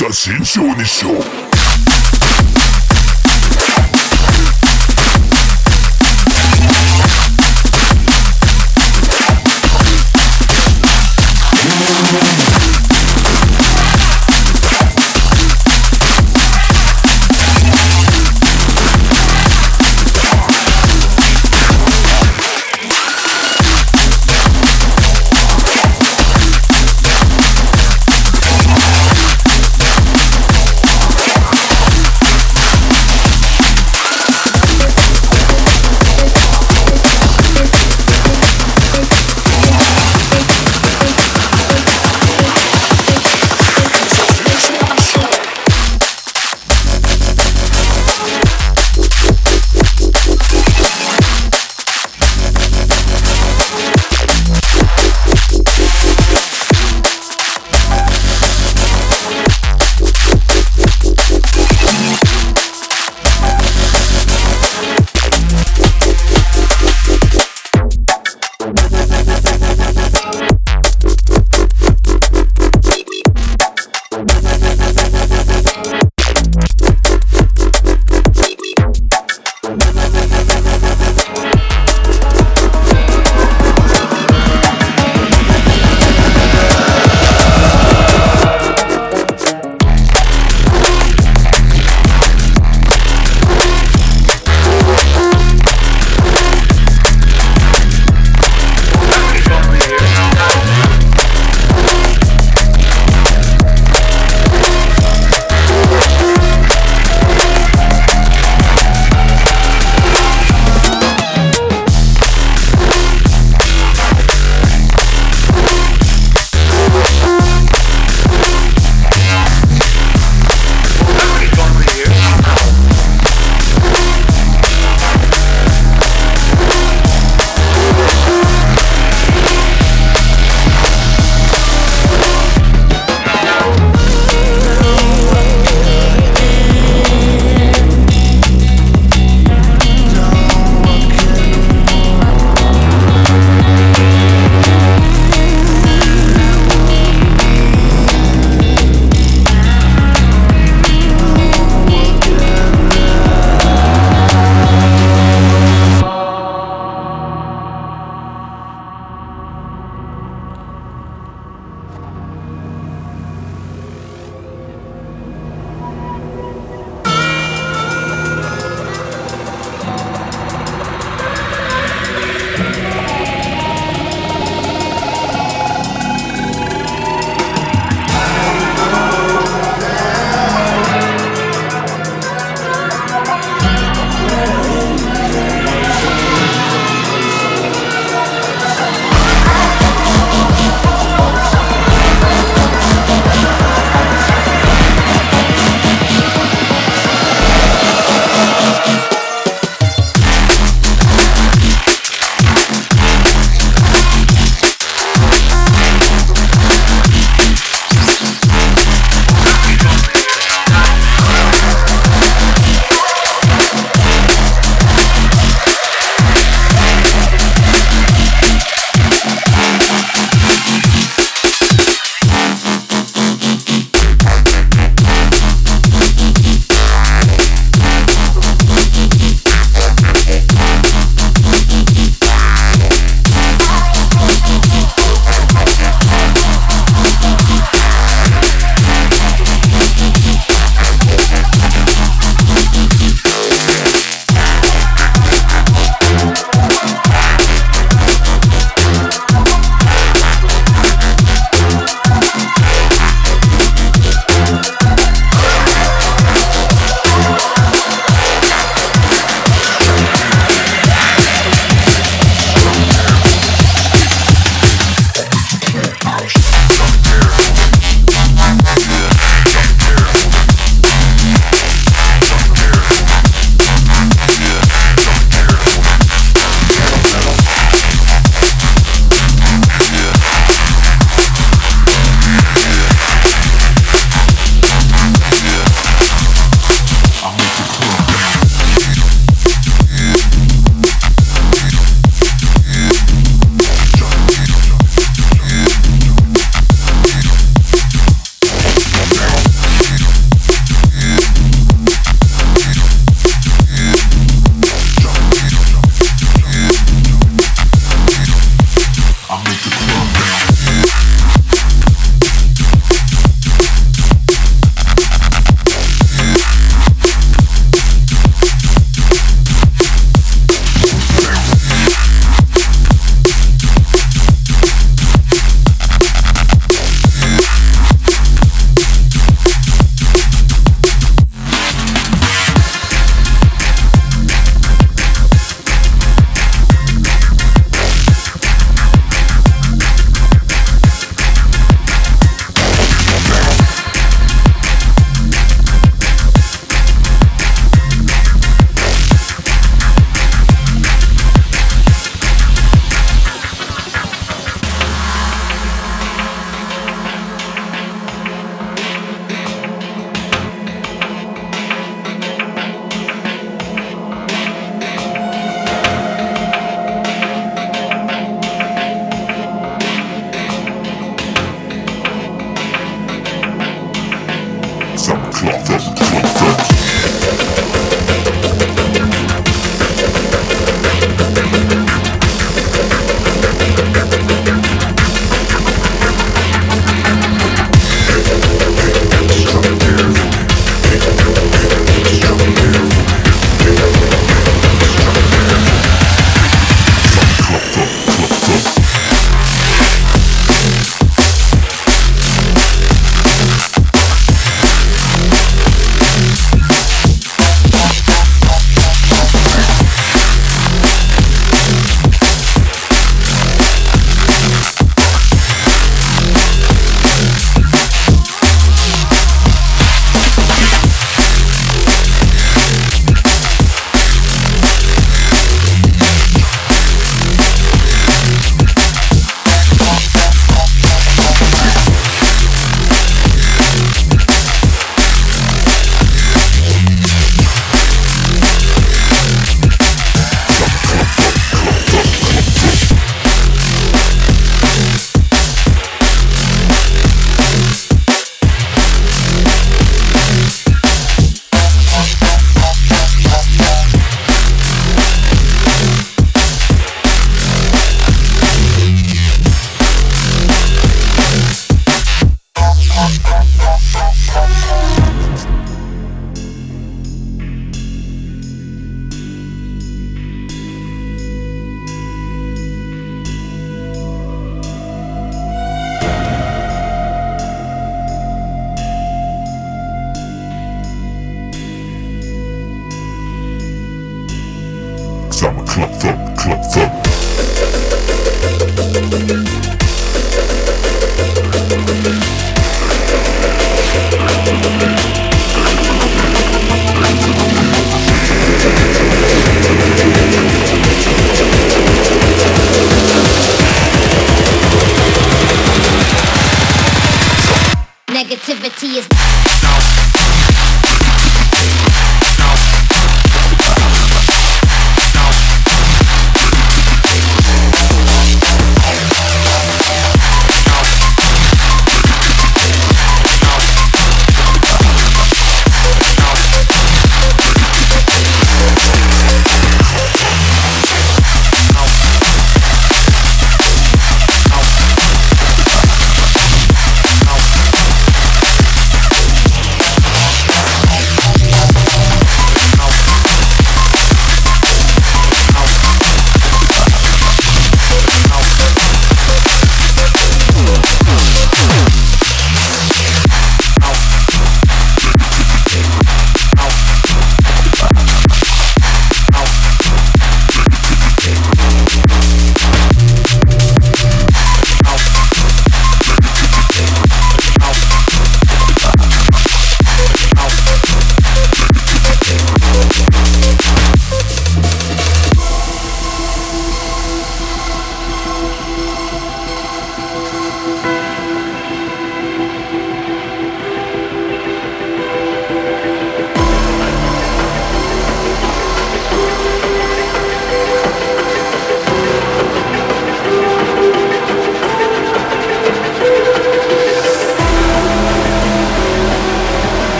さ慎重にしよう。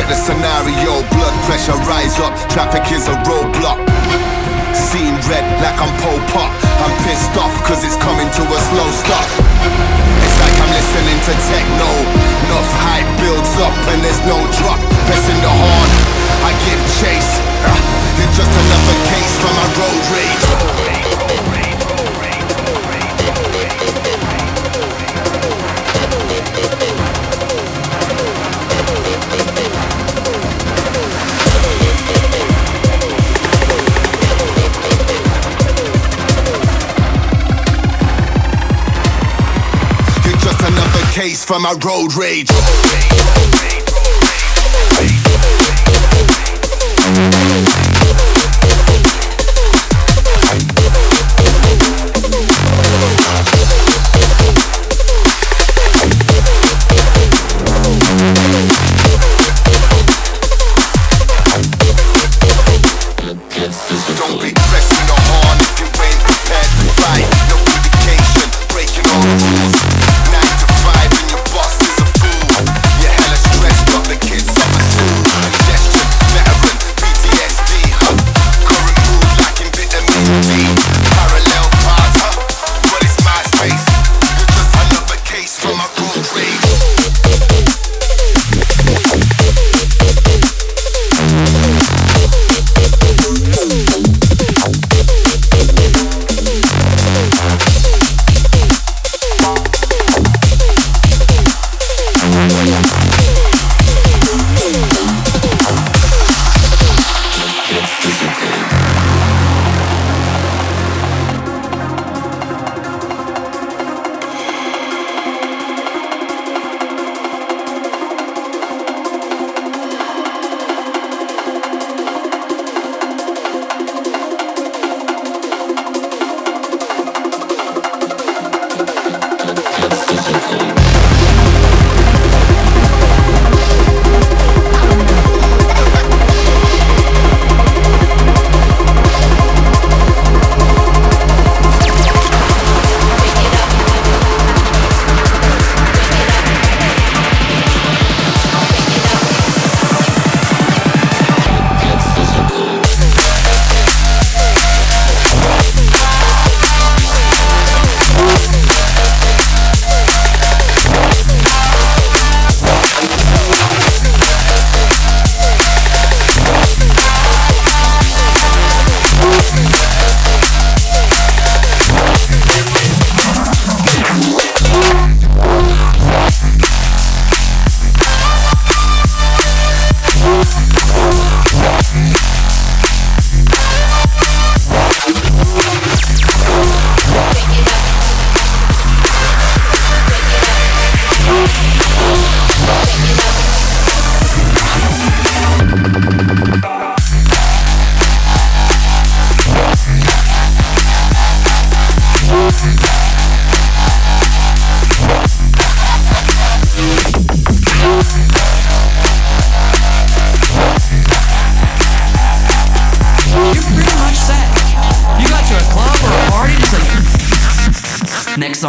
Check the scenario, blood pressure rise up, traffic is a roadblock. Seeing red like I'm Pol Pot. I'm pissed off cause it's coming to a slow stop. It's like I'm listening to techno. Enough hype builds up and there's no drop. Pressing the horn, I give chase. Uh, it's just another case for my road rage. Another case for my road rage. Don't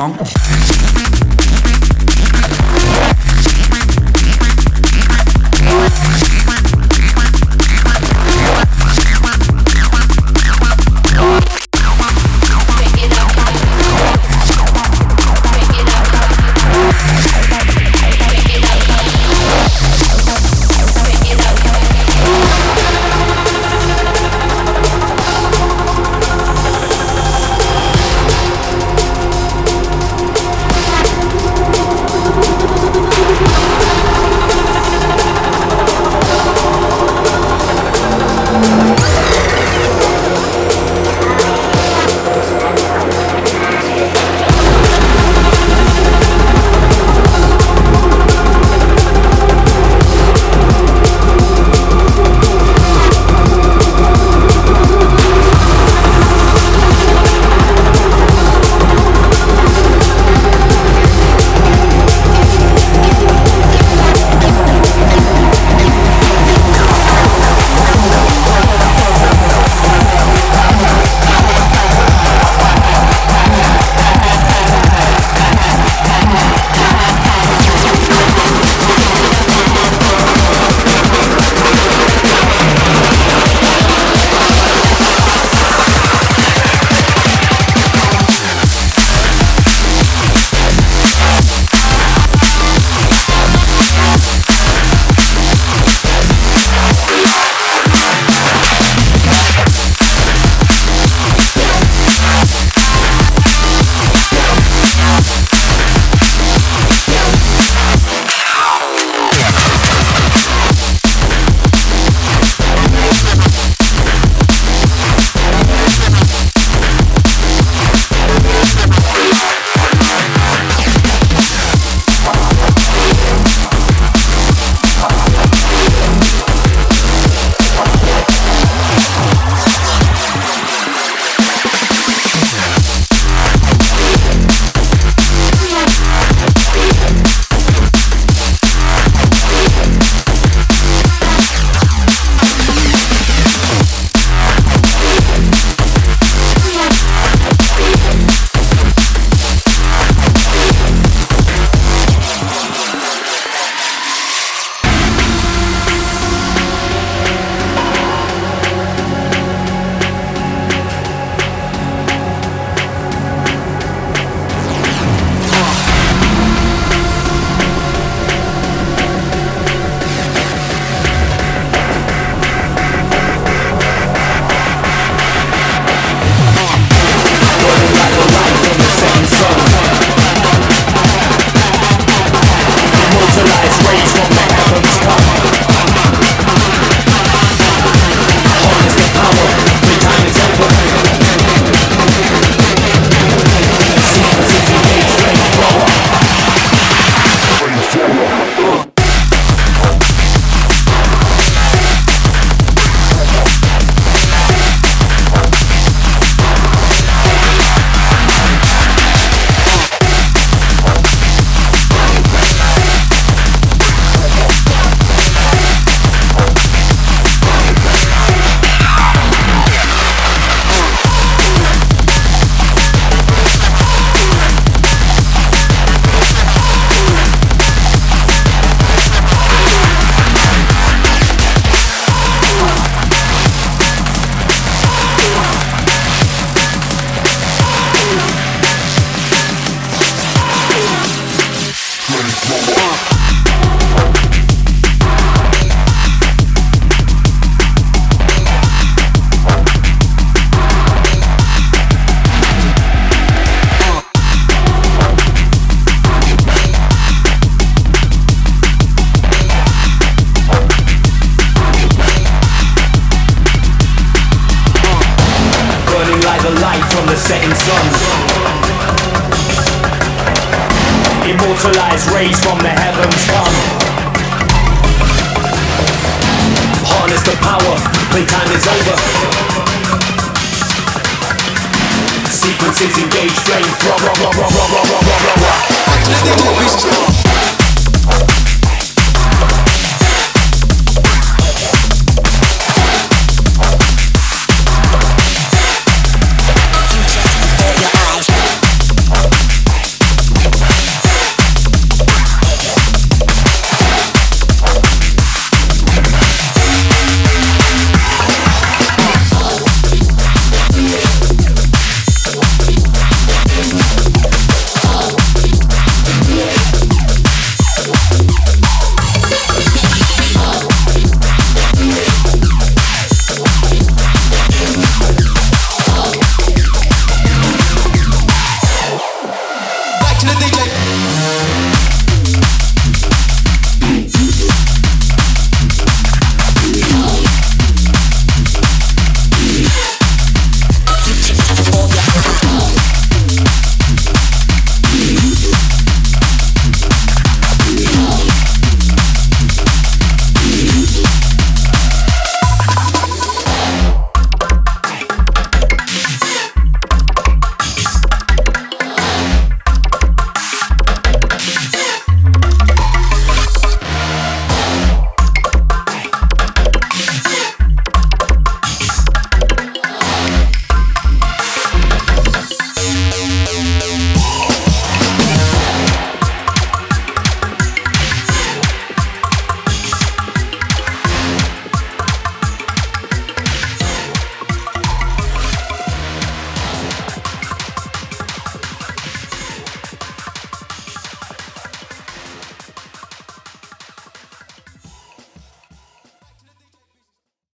song.